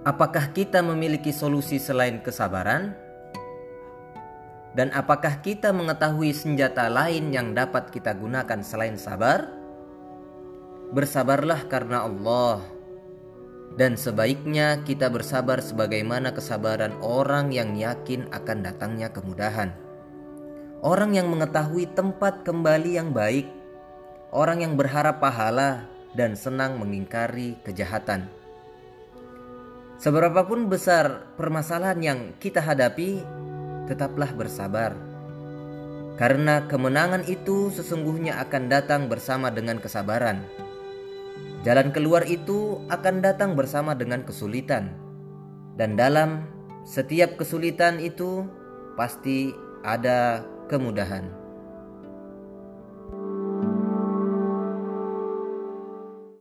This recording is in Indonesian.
Apakah kita memiliki solusi selain kesabaran? Dan apakah kita mengetahui senjata lain yang dapat kita gunakan selain sabar? Bersabarlah karena Allah, dan sebaiknya kita bersabar sebagaimana kesabaran orang yang yakin akan datangnya kemudahan. Orang yang mengetahui tempat kembali yang baik, orang yang berharap pahala dan senang mengingkari kejahatan. Seberapapun besar permasalahan yang kita hadapi, tetaplah bersabar. Karena kemenangan itu sesungguhnya akan datang bersama dengan kesabaran. Jalan keluar itu akan datang bersama dengan kesulitan. Dan dalam setiap kesulitan itu pasti ada kemudahan.